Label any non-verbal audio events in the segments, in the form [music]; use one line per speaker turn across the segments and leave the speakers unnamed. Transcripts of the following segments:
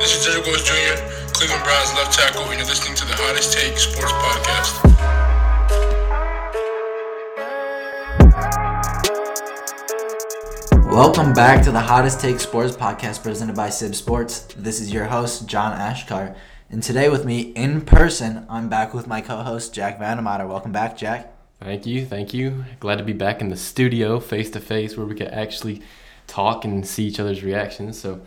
This is Jedrick Wills Jr., Cleveland Browns left tackle, and you're listening to the Hottest Take Sports Podcast.
Welcome back to the Hottest Take Sports Podcast presented by CIBB Sports. This is your host, John Achkar. And today with me in person, I'm back with my co-host, Jack Vandemotter. Welcome back, Jack.
Thank you, thank you. Glad to be back in the studio, face to face, where we can actually talk and see each other's reactions. So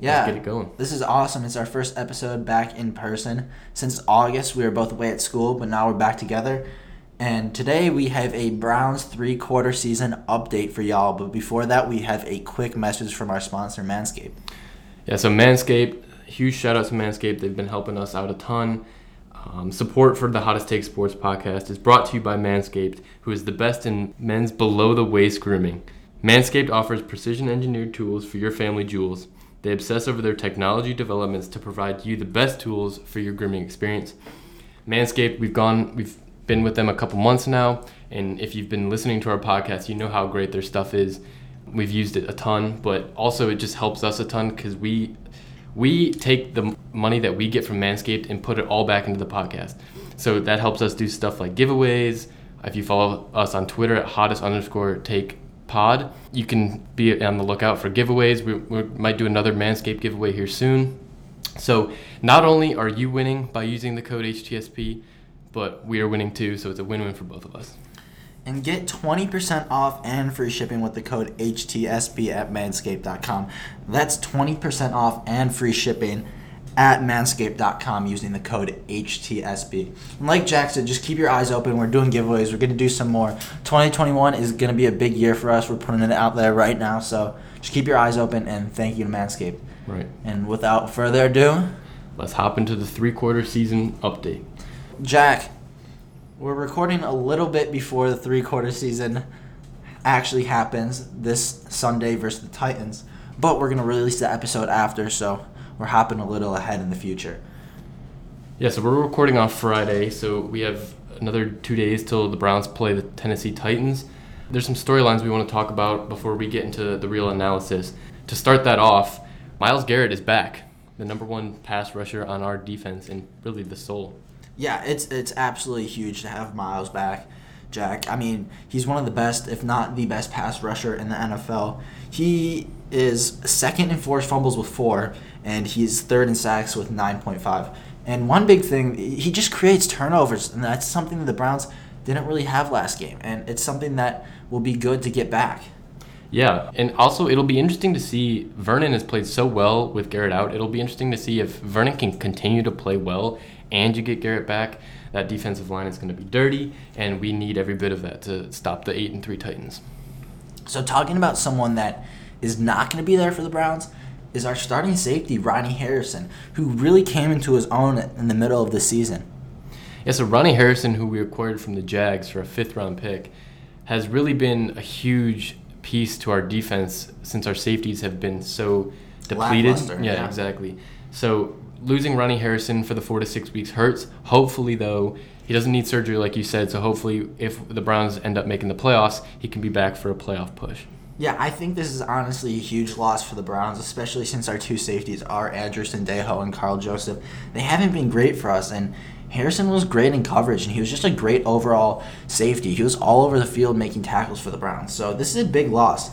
Yeah,
let's get it going.
This is awesome. It's our first episode back in person. Since August, we were both away at school, but now we're back together. And today we have a Browns three quarter season update for y'all. But before that, we have a quick message from our sponsor, Manscaped.
Yeah, so Manscaped, huge shout out to Manscaped. They've been helping us out a ton. Um, support for the Hottest Take Sports podcast is brought to you by Manscaped, who is the best in men's below the waist grooming. Manscaped offers precision engineered tools for your family jewels. They obsess over their technology developments to provide you the best tools for your grooming experience. Manscaped, we've gone, we've been with them a couple months now, and if you've been listening to our podcast, you know how great their stuff is. We've used it a ton, but also it just helps us a ton because we we take the money that we get from Manscaped and put it all back into the podcast. So that helps us do stuff like giveaways. If you follow us on Twitter at hottest underscore take pod, you can be on the lookout for giveaways. We, we might do another Manscaped giveaway here soon. So not only are you winning by using the code HTSP, but we are winning too. So it's a win-win for both of us.
And get 20% off and free shipping with the code HTSP at manscaped.com. That's 20% off and free shipping at manscaped.com using the code HTSP. And like Jack said, just keep your eyes open. We're doing giveaways. We're going to do some more. 2021 is going to be a big year for us. We're putting it out there right now. So just keep your eyes open and thank you to Manscaped.
Right.
And without further ado,
Let's hop into the three-quarter season update.
Jack, we're recording a little bit before the three quarter season actually happens this Sunday versus the Titans, but we're going to release the episode after, so we're hopping a little ahead in the future.
Yeah, so we're recording on Friday, so we have another two days till the Browns play the Tennessee Titans. There's some storylines we want to talk about before we get into the real analysis. To start that off, Myles Garrett is back, the number one pass rusher on our defense and really the soul.
Yeah, it's it's absolutely huge to have Myles back, Jack. I mean, he's one of the best, if not the best, pass rusher in the NFL. He is second in forced fumbles with four, and he's third in sacks with nine point five. And one big thing, he just creates turnovers, and that's something that the Browns didn't really have last game, and it's something that will be good to get back.
Yeah, and also it'll be interesting to see. Vernon has played so well with Garrett out. It'll be interesting to see if Vernon can continue to play well and you get Garrett back. That defensive line is going to be dirty, and we need every bit of that to stop the eight and three Titans.
So talking about someone that is not going to be there for the Browns is our starting safety Ronnie Harrison, who really came into his own in the middle of the season.
Yeah, so Ronnie Harrison, who we acquired from the Jags for a fifth round pick, has really been a huge piece to our defense since our safeties have been so depleted. Yeah,
yeah.
exactly. So losing Ronnie Harrison for the four to six weeks hurts. Hopefully, though, he doesn't need surgery like you said. So hopefully, if the Browns end up making the playoffs, he can be back for a playoff push.
Yeah, I think this is honestly a huge loss for the Browns, especially since our two safeties are Andrew Sendejo and Karl Joseph. They haven't been great for us, and Harrison was great in coverage, and he was just a great overall safety. He was all over the field making tackles for the Browns. So this is a big loss.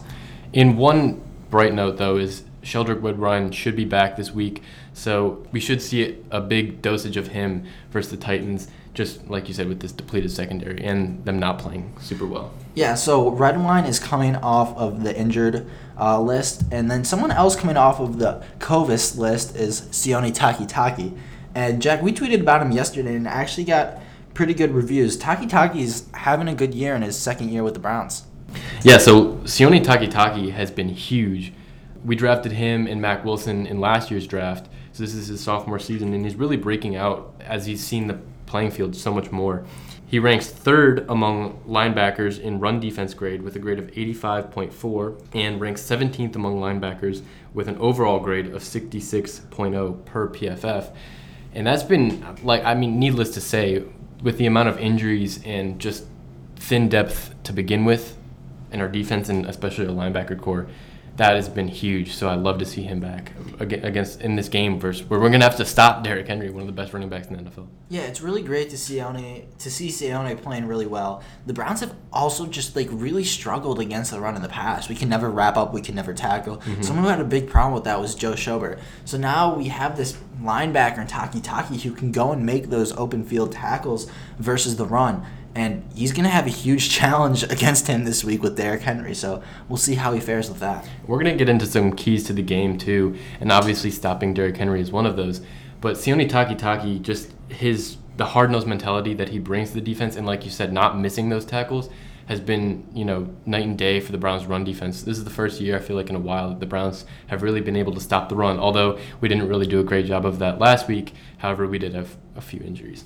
In one bright note, though, is Sheldrick Redwine should be back this week, so we should see a big dosage of him versus the Titans. Just like you said, with this depleted secondary and them not playing super well.
Yeah, so Redwine is coming off of the injured uh, list, and then someone else coming off of the Covis list is Sione Takitaki. And Jack, we tweeted about him yesterday and actually got pretty good reviews. Takitaki's having a good year in his second year with the Browns.
Yeah, so Sione Takitaki has been huge. We drafted him and Mack Wilson in last year's draft, so this is his sophomore season, and he's really breaking out as he's seen the playing field so much more. He ranks third among linebackers in run defense grade with a grade of 85.4 and ranks 17th among linebackers with an overall grade of 66.0 per PFF. And that's been, like, I mean, needless to say, with the amount of injuries and just thin depth to begin with in our defense and especially our linebacker corps, that has been huge. So I'd love to see him back against in this game versus where we're gonna have to stop Derrick Henry, one of the best running backs in the NFL.
Yeah, it's really great to see Sione to see Sione playing really well. The Browns have also just like really struggled against the run in the past. We can never wrap up, we can never tackle. Mm-hmm. Someone who had a big problem with that was Joe Schobert. So now we have this linebacker in Takitaki who can go and make those open field tackles versus the run. And he's going to have a huge [laughs] challenge against him this week with Derrick Henry. So we'll see how he fares with that.
We're gonna get into some keys to the game too, and obviously stopping Derrick Henry is one of those. But Sione Takitaki, just his the hard nosed mentality that he brings to the defense, and like you said, not missing those tackles has been you know night and day for the Browns' run defense. This is the first year I feel like in a while that the Browns have really been able to stop the run. Although we didn't really do a great job of that last week, however, we did have a few injuries.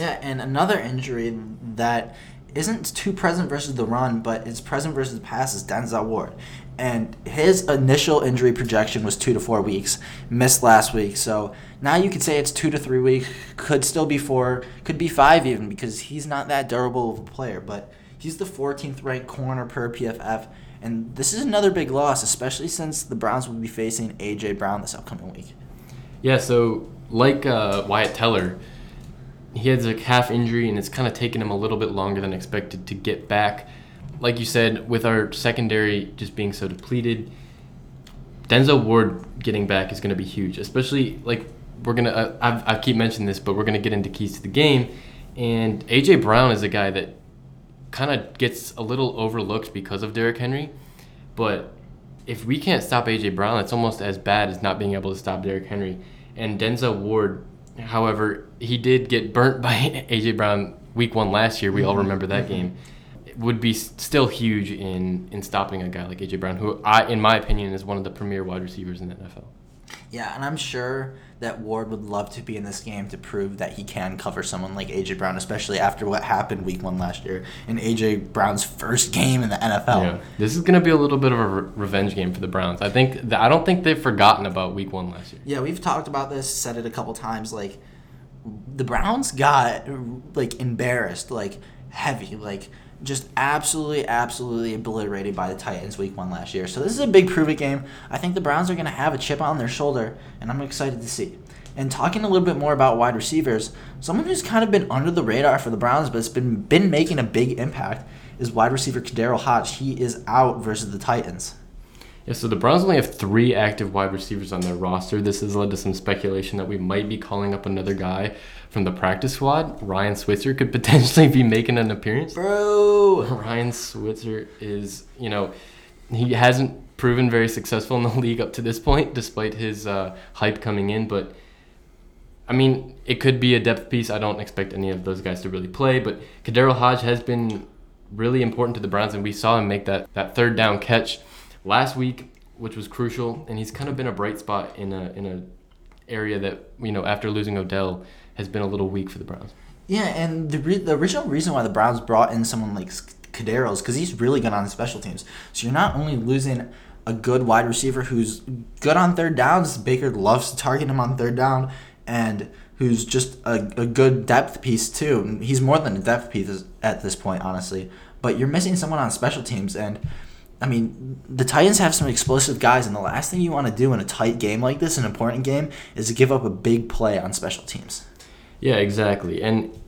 Yeah, and another injury that isn't too present versus the run, but it's present versus the pass is Denzel Ward. And his initial injury projection was two to four weeks, missed last week. So now you could say it's two to three weeks, could still be four, could be five even, because he's not that durable of a player. But he's the 14th ranked corner per PFF. And this is another big loss, especially since the Browns will be facing A.J. Brown this upcoming week.
Yeah, so like uh, Wyatt Teller, he has a calf injury and it's kind of taken him a little bit longer than expected to get back. Like you said, with our secondary just being so depleted, Denzel Ward getting back is going to be huge, especially like we're going to, uh, I keep mentioning this, but we're going to get into keys to the game. And A.J. Brown is a guy that kind of gets a little overlooked because of Derrick Henry. But if we can't stop AJ Brown, it's almost as bad as not being able to stop Derrick Henry. And Denzel Ward, however, he did get burnt by [laughs] AJ Brown week one last year. We all mm-hmm. remember that mm-hmm. game. It would be still huge in in stopping a guy like AJ Brown, who I, in my opinion, is one of the premier wide receivers in the NFL.
Yeah, and I'm sure that Ward would love to be in this game to prove that he can cover someone like AJ Brown, especially after what happened week one last year in AJ Brown's first game in the NFL.
Yeah, this is going to be a little bit of a re- revenge game for the Browns. I think that, I don't think they've forgotten about week one last year.
Yeah, we've talked about this, said it a couple times. Like, the Browns got like embarrassed, like heavy, like just absolutely, absolutely obliterated by the Titans week one last year. So this is a big prove it game. I think the Browns are going to have a chip on their shoulder, and I'm excited to see. And talking a little bit more about wide receivers, someone who's kind of been under the radar for the Browns, but it's been been making a big impact is wide receiver KhaDarel Hodge. He is out versus the Titans.
Yeah, so the Browns only have three active wide receivers on their roster. This has led to some speculation that we might be calling up another guy from the practice squad. Ryan Switzer could [laughs] potentially be making an appearance.
Bro,
Ryan Switzer is, you know, he hasn't proven very successful in the [laughs] league up to this point, despite his uh, hype coming in. But I mean, it could be a depth piece. I don't expect any of those guys to really play, but KhaDarel Hodge has been really important to the Browns, and we saw him make that, that third down catch last week, which was crucial. And he's kind of been a bright spot in a in a area that you know after losing Odell has been a little weak for the Browns.
Yeah, and the, re- the original reason why the Browns brought in someone like KhaDarel is because he's really good on special teams. So you're not only losing a good wide receiver who's good on third downs, Baker loves to target him on third down, and who's just a, a good depth piece too. He's more than a depth piece at this point, honestly. But you're missing someone on special teams, and I mean, the Titans have some explosive guys, and the last thing you want to do in a tight game like this, an important game, is to give up a big play on special teams.
Yeah, exactly. And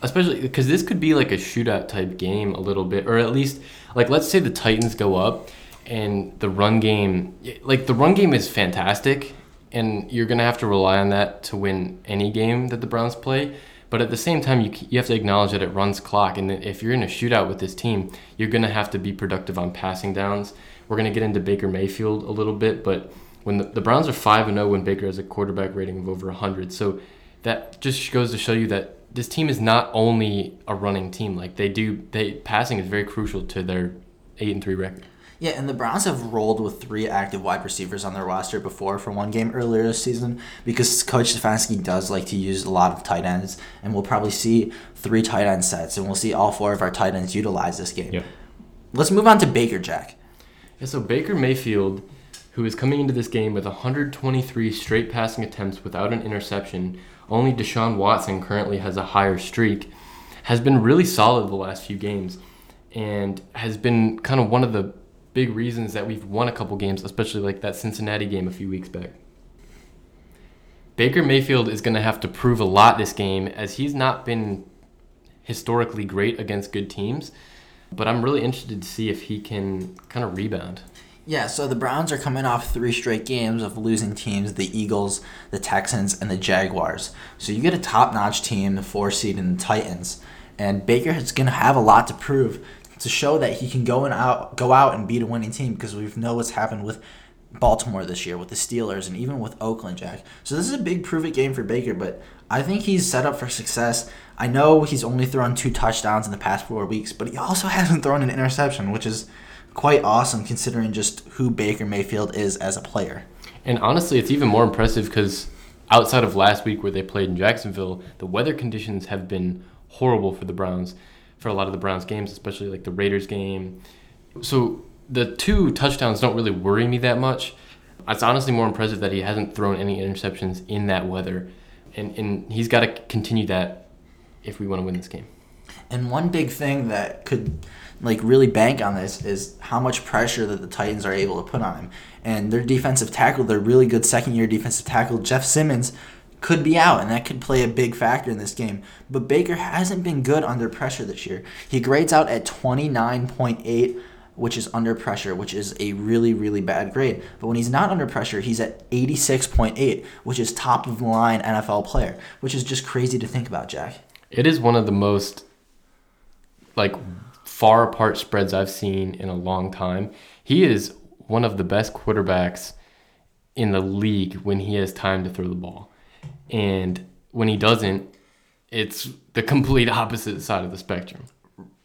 especially because this could be like a shootout type game a little bit, or at least like let's say the Titans go up and the run game, like the run game is fantastic, and you're gonna have to rely on that to win any game that the Browns play. But at the same time, you, you have to acknowledge that it runs clock, and if you're in a shootout with this team, you're gonna have to be productive on passing downs. We're gonna get into Baker Mayfield a little bit, but when the, the Browns are five and zero when Baker has a quarterback rating of over hundred, so that just goes to show you that this team is not only a running team. Like they do, they passing is very crucial to their eight and three record.
Yeah, and the Browns have rolled with three active wide receivers on their roster before for one game earlier this season because Coach Stefanski does like to use a lot of tight ends, and we'll probably see three tight end sets, and we'll see all four of our tight ends utilize this game.
Yep.
Let's move on to Baker Jack.
Yeah, so Baker Mayfield, who is coming into this game with 123 straight passing attempts without an interception, only Deshaun Watson currently has a higher streak, has been really solid the last few games, and has been kind of one of the big reasons that we've won a couple games, especially like that Cincinnati game a few weeks back. Baker Mayfield is going to have to prove a lot this game as he's not been historically great against good teams. But I'm really interested to see if he can kind of rebound.
Yeah, so the Browns are coming off three straight games of losing teams the Eagles, the Texans, and the Jaguars. So you get a top notch team, the four seed, and the Titans. And Baker is going to have a lot to prove to show that he can go and out go out and beat a winning team because we know what's happened with Baltimore this year with the Steelers and even with Oakland, Jack. So this is a big prove it game for Baker, but I think he's set up for success. I know he's only thrown two touchdowns in the past four weeks, but he also [laughs] hasn't thrown an interception, which is quite awesome considering just who Baker Mayfield is as a player.
And honestly, it's even more impressive because outside of last week where they played in Jacksonville, the weather conditions have been horrible for the Browns for a lot of the Browns games, especially like the Raiders game. So the two touchdowns don't really worry me that much. It's honestly more impressive that he hasn't thrown any interceptions in that weather. And, and he's got to continue that if we want to win this game.
And one big thing that could like really bank on this is how much pressure that the Titans are able to put on him. And their defensive tackle, their really good second year defensive tackle, Jeff Simmons, could be out, and that could play a big factor in this game. But Baker hasn't been good under pressure this year. He grades out at 29.8, which is under pressure, which is a really, really bad grade. But when he's not under pressure, he's at 86.8, which is top of the line NFL player, which is just crazy to think about, Jack.
It is one of the most like far apart spreads I've seen in a long time. He is one of the best quarterbacks in the league when he has time to throw the ball. And when he doesn't, it's the complete opposite side of the spectrum.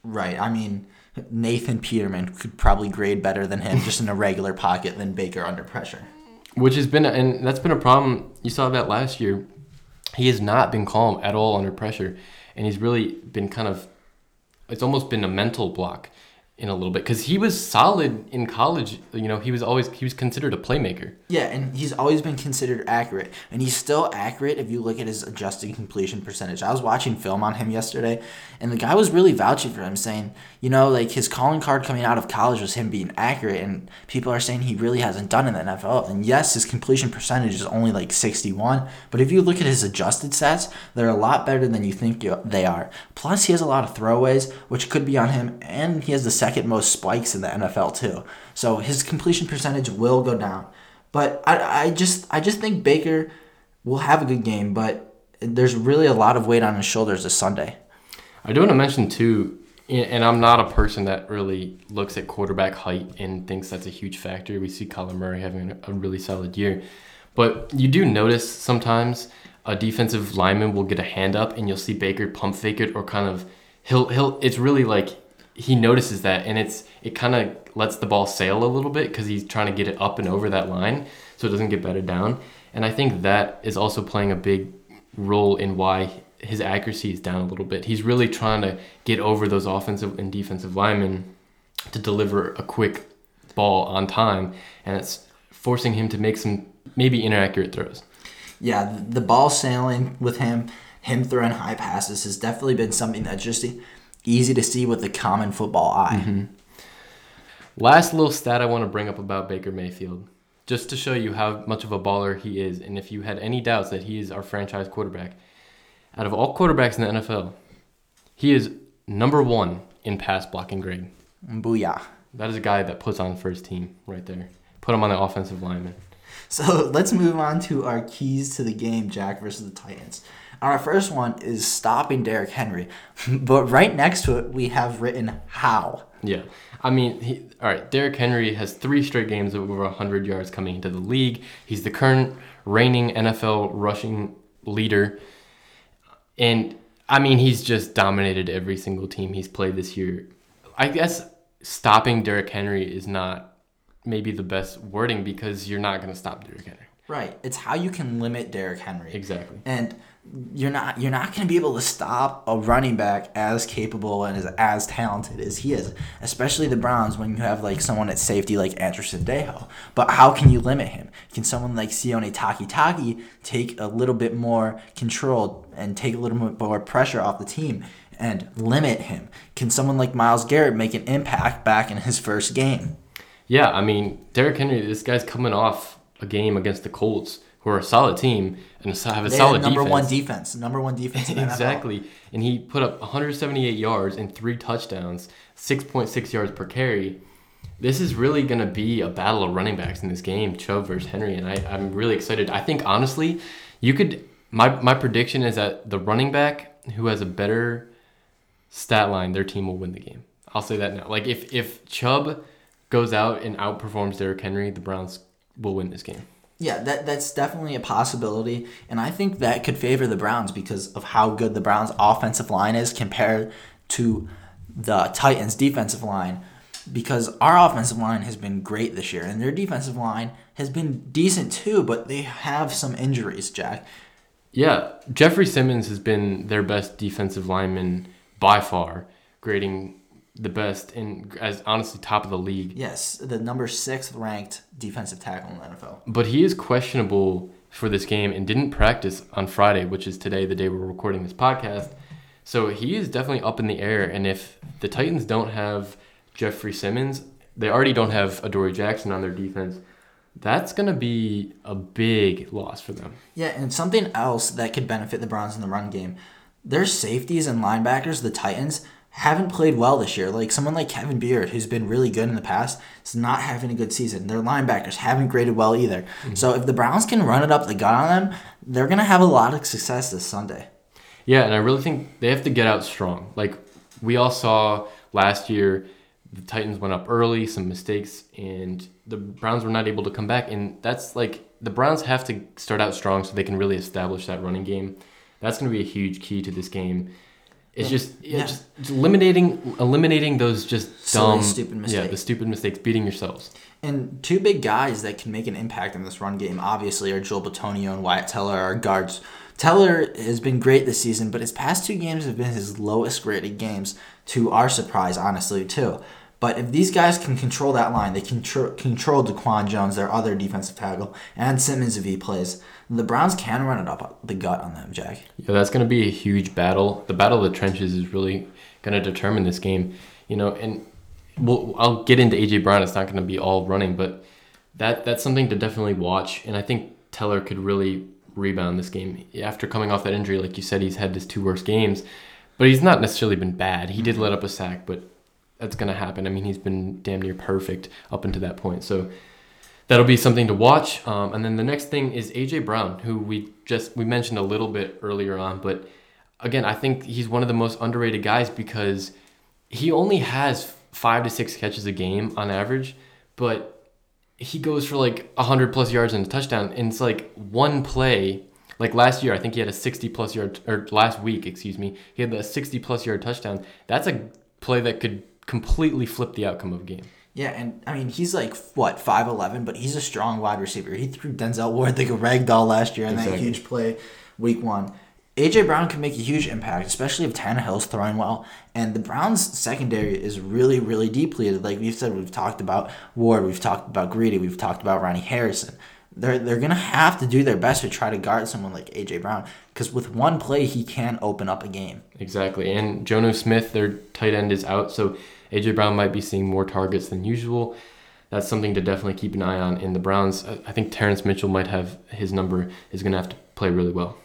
Right. I mean, Nathan Peterman could probably grade better than him just in a regular pocket than Baker under pressure.
Which has been, and that's been a problem. You saw that last year. He has not been calm at all under pressure. And he's really been kind of, it's almost been a mental block in a little bit because he was solid in college. You know, he was always he was considered a playmaker.
Yeah, and he's always been considered accurate, and he's still accurate if you look at his adjusted completion percentage. I was watching film on him yesterday, and the guy was really vouching for him, saying, you know, like his calling card coming out of college was him being accurate, and people are saying he really hasn't done in the NFL. And yes, his completion percentage is only like sixty one, but if you look at his adjusted stats, they're a lot better than you think they are. Plus, he has a lot of throwaways, which could be on him, and he has the second most spikes in the NFL too. So his completion percentage will go down. But I, I just I just think Baker will have a good game, but there's really a lot of weight on his shoulders this Sunday.
I do want to mention too, and I'm not a person that really looks at quarterback height and thinks that's a huge factor. We see Kyler Murray having a really solid year, but you do notice sometimes a defensive lineman will get a hand up, and you'll see Baker pump fake it or kind of he'll he'll. It's really like he notices that and it's it kind of lets the ball sail a little bit because he's trying to get it up and over that line so it doesn't get batted down. And i think that is also playing a big role in why his accuracy is down a little bit. He's really trying to get over those offensive and defensive linemen to deliver a quick ball on time and it's forcing him to make some maybe inaccurate throws.
Yeah the ball sailing with him him throwing high passes has definitely been something that just easy to see with the common football eye. Mm-hmm.
Last little stat I want to bring up about Baker Mayfield, just to show you how much of a baller he is, and if you had any doubts that he is our franchise quarterback, out of all quarterbacks in the NFL, he is number one in pass blocking grade.
Booyah.
That is a guy that puts on first team right there. Put him on the offensive lineman.
So let's move on to our keys to the game, Jack versus the Titans. Our first one is stopping Derrick Henry, [laughs] but right next to it we have written how.
Yeah, I mean, he, all right. Derrick Henry has three straight games of over 100 yards coming into the league. He's the current reigning NFL rushing leader, and I mean, he's just dominated every single team he's played this year. I guess stopping Derrick Henry is not maybe the best wording because you're not going to stop Derrick Henry.
Right. It's how you can limit Derrick Henry.
Exactly.
And you're not you're not going to be able to stop a running back as capable and as, as talented as he is, especially the Browns when you have like someone at safety like Andrew Sendejo. But how can you limit him? Can someone like Sione Takitaki take a little bit more control and take a little bit more pressure off the team and limit him? Can someone like Myles Garrett make an impact back in his first game?
Yeah, I mean, Derrick Henry, this guy's coming off a game against the Colts, who are a solid team and have a
They
solid
number
defense.
one defense, number one defense. In the NFL. [laughs]
exactly. And he put up 178 yards and three touchdowns, 6.6 yards per carry. This is really going to be a battle of running backs in this game, Chubb versus Henry, and I, I'm really excited. I think, honestly, you could. My, my prediction is that the running back who has a better stat line, their team will win the game. I'll say that now. Like, if, if Chubb goes out and outperforms Derrick Henry, the Browns will win this game.
Yeah, that that's definitely a possibility, and I think that could favor the Browns because of how good the Browns' offensive line is compared to the Titans' defensive line. Because our offensive line has been great this year, and their defensive line has been decent too, but they have some injuries, Jack.
Yeah, Jeffrey Simmons has been their best defensive lineman by far, grading the best and as honestly top of the league.
Yes, the number sixth ranked defensive tackle in the NFL.
But he is questionable for this game and didn't practice on Friday, which is today, the day we're recording this podcast. So he is definitely up in the air. And if the Titans don't have Jeffrey Simmons, they already don't have Adoree Jackson on their defense. That's going to be a big loss for them.
Yeah, and something else that could benefit the Browns in the run game. Their safeties and linebackers, the Titans, haven't played well this year. Like someone like Kevin Byard, who's been really good in the past, is not having a good season. Their linebackers haven't graded well either. Mm-hmm. So if the Browns can run it up the gut on them, they're gonna have a lot of success this Sunday.
Yeah, and I really think they have to get out strong. Like we all saw last year, the Titans went up early, some mistakes, and the Browns were not able to come back. And that's like the Browns have to start out strong so they can really establish that running game. That's going to be a huge key to this game. It's just, yeah.
Yeah.
just eliminating eliminating those just
Silly,
dumb,
stupid mistakes.
yeah, the stupid mistakes, beating yourselves.
And two big guys that can make an impact in this run game, obviously, are Joel Bitonio and Wyatt Teller, our guards. Teller has been great this season, but his past two games have been his lowest graded games, to our surprise, honestly, too. But if these guys can control that line, they can tr- control Daquan Jones, their other defensive tackle, and Simmons if he plays. The Browns can run it up the gut on them, Jack.
Yeah, that's going to be a huge battle. The battle of the trenches is really going to determine this game. You know, and we'll, I'll get into AJ Brown. It's not going to be all running, but that that's something to definitely watch. And I think Teller could really rebound this game after coming off that injury. Like you said, he's had his two worst games, but he's not necessarily been bad. He did mm-hmm. let up a sack, but that's going to happen. I mean, he's been damn near perfect up until that point. So that'll be something to watch. Um, and then the next thing is AJ Brown, who we just we mentioned a little bit earlier on, but again, I think he's one of the most underrated guys because he only has five to six catches a game on average, but he goes for like 100 plus yards and a touchdown, and it's like one play. Like last year, I think he had a 60 plus yard, or last week, excuse me, he had a 60 plus yard touchdown. That's a play that could completely flip the outcome of a game.
Yeah, and I mean he's like what five eleven, but he's a strong wide receiver. He threw Denzel Ward like a rag doll last year in that huge play, week one. AJ Brown can make a huge impact, especially if Tannehill's throwing well. And the Browns' secondary is really, really depleted. Like we've said, we've talked about Ward, we've talked about Greedy, we've talked about Ronnie Harrison. They're they're gonna have to do their best to try to guard someone like AJ Brown because with one play he can open up a game.
Exactly. And Jonnu Smith, their tight end, is out, so AJ Brown might be seeing more targets than usual. That's something to definitely keep an eye on in the Browns. I think Terrance Mitchell might have his number, is going to have to play really well.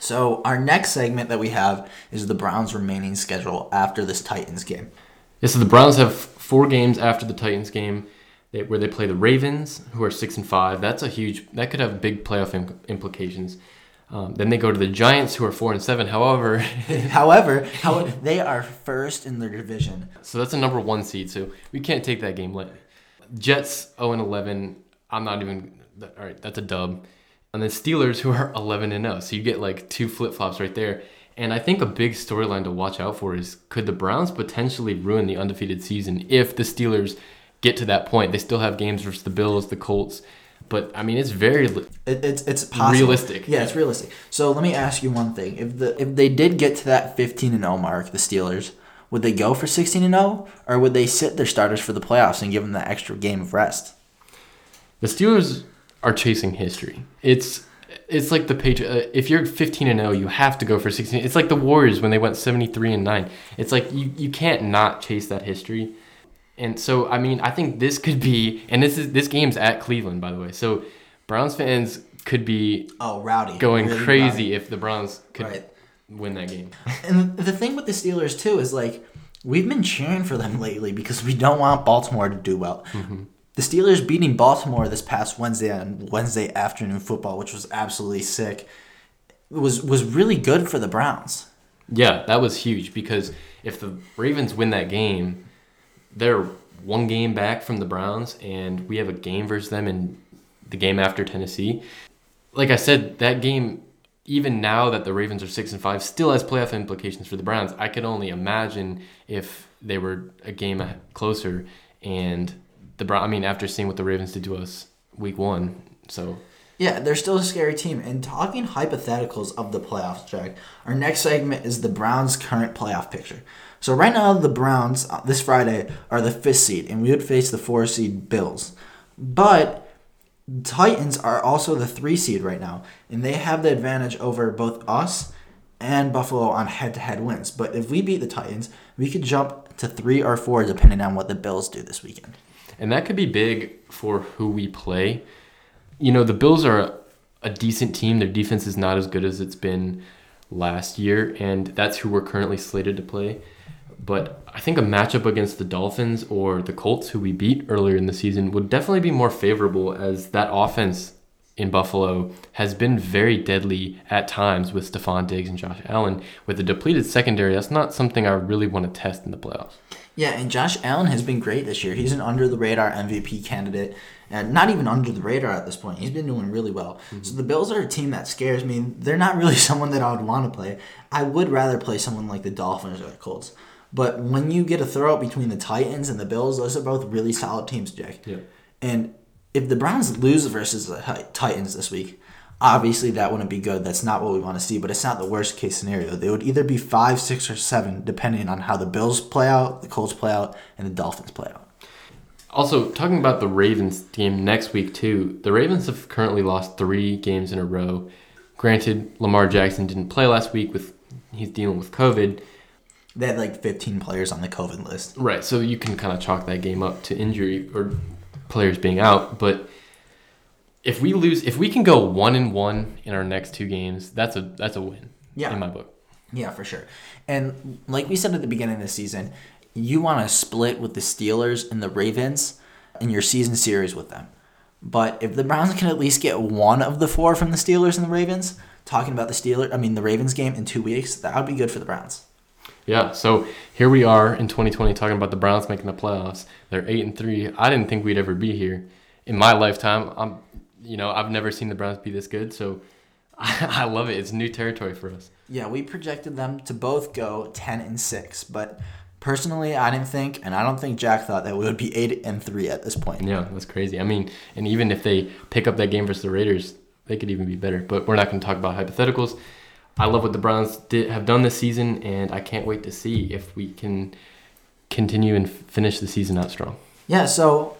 So our next segment that we have is the Browns' remaining schedule after this Titans game.
Yeah, so the Browns have four games after the Titans game where they play the Ravens, who are six and five. That's a huge. That could have big playoff implications. Um, then they go to the Giants, who are four and seven. However, [laughs]
However, how, [laughs] they are first in their division.
so that's a number one seed. So we can't take that game lightly. Jets zero and eleven. I'm not even. All right, that's a dub. And then Steelers, who are eleven and zero. So you get like two flip flops right there. And I think a big storyline to watch out for is could the Browns potentially ruin the undefeated season if the Steelers get to that point? They still have games versus the Bills, the Colts, but I mean it's very li-
It, it's it's possible.
Realistic.
Yeah, it's realistic. So let me ask you one thing: if the if they did get to that fifteen and zero mark, the Steelers would they go for sixteen and zero, or would they sit their starters for the playoffs and give them that extra game of rest?
the Steelers are chasing history. It's it's like the page. Uh, if you're 15 and 0, you have to go for 16. It's like the Warriors when they went 73 and 9. It's like you you can't not chase that history. And so, I mean, I think this could be, and this is this game's at Cleveland, by the way. So, Browns fans could be
Oh, rowdy.
going
Really
crazy
rowdy.
if the Browns could
Right.
win that game. [laughs]
And the thing with the Steelers too is like we've been cheering for them [laughs] lately because we don't want Baltimore to do well. Mm-hmm. The Steelers beating Baltimore this past Wednesday on Wednesday afternoon football, which was absolutely sick, was was really good for the Browns.
Yeah, that was huge because if the Ravens win that game, they're one game back from the Browns, and we have a game versus them in the game after Tennessee. Like I said, that game, even now that the Ravens are six and five, still has playoff implications for the Browns. I could only imagine if they were a game closer, and the Brown. I mean, after seeing what the Ravens did to us week one, so
Yeah, they're still a scary team. And talking hypotheticals of the playoffs, Jack, our next segment is the Browns' current playoff picture. So right now, the Browns uh, this Friday are the fifth seed, and we would face the four seed Bills. But Titans are also the three seed right now, and they have the advantage over both us and Buffalo on head to head wins. But if we beat the Titans, we could jump to three or four depending on what the Bills do this weekend.
And that could be big for who we play. You know, the Bills are a, a decent team. Their defense is not as good as it's been last year, and that's who we're currently slated to play. But I think a matchup against the Dolphins or the Colts, who we beat earlier in the season, would definitely be more favorable as that offense in Buffalo has been very deadly at times with Stefon Diggs and Josh Allen. With a depleted secondary, that's not something I really want to test in the playoffs.
Yeah, and Josh Allen has been great this year. He's an under the radar MVP candidate, and not even under the radar at this point. He's been doing really well. Mm-hmm. So the Bills are a team that scares me. They're not really [laughs] someone that I would want to play. I would rather play someone like the Dolphins or the Colts. But when you get a throw up between the Titans and the Bills, those are both really solid teams, Jack.
Yeah.
And if the Browns lose versus the Titans this week, obviously that wouldn't be good. That's not what we want to see, but it's not the worst case scenario. They would either be five, six, or seven, depending on how the Bills play out, the Colts play out, and the Dolphins play out.
Also, talking about the Ravens game next week too, the Ravens have currently lost three games in a row. Granted, Lamar Jackson didn't play last week with he's dealing with COVID.
They had like 15 players on the COVID list.
Right, so you can kind of chalk that game up to injury or players being out. But if we lose, if we can go one and one in our next two games, that's a that's a win.
Yeah.
in my book.
Yeah, for sure. And like we said at the beginning of the season, you want to split with the Steelers and the Ravens in your season series with them. But if the Browns can at least get one of the four from the Steelers and the Ravens, talking about the Steelers, I mean the Ravens game in two weeks, that would be good for the Browns.
Yeah, so here we are in 2020 talking about the Browns making the playoffs. They're eight and three. I didn't think we'd ever be here in my lifetime. I'm, you know, I've never seen the Browns be this good. So [laughs] I, love it. It's new territory for us.
Yeah, we projected them to both go 10 and 6, but personally, I didn't think, and I don't think Jack thought that we would be 8 and 3 at this point.
Yeah, that's crazy. I mean, and even if they pick up that game versus the Raiders, they could even be better. But we're not going to talk about hypotheticals. I love what the Browns did, have done this season, and I can't wait to see if we can continue and finish the season out strong.
Yeah, so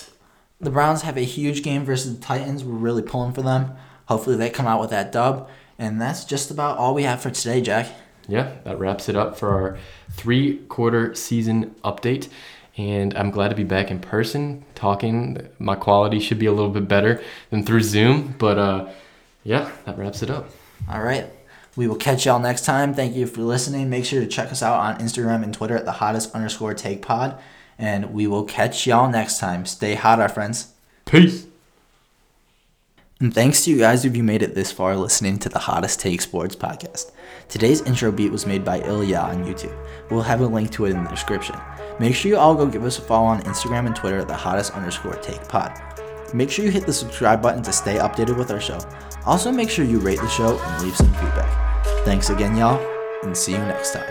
the Browns have a huge game versus the Titans. We're really pulling for them. Hopefully, they come out with that dub. And that's just about all we have for today, Jack.
Yeah, that wraps it up for our three quarter season update. And I'm glad to be back in person talking. My quality should be a little bit better than through Zoom. But uh, yeah, that wraps it up.
All right. We will catch y'all next time. Thank you for listening. Make sure to check us out on Instagram and Twitter at the hottest underscore take pod. And we will catch y'all next time. Stay hot, our friends.
Peace.
And thanks to you guys if you made it this far listening to the Hottest Take Sports podcast. Today's intro beat was made by Ilyah on YouTube. We'll have a link to it in the description. Make sure you all go give us a follow on Instagram and Twitter at the hottest underscore take pod. Make sure you hit the subscribe button to stay updated with our show. Also, make sure you rate the show and leave some feedback. Thanks again, y'all, and see you next time.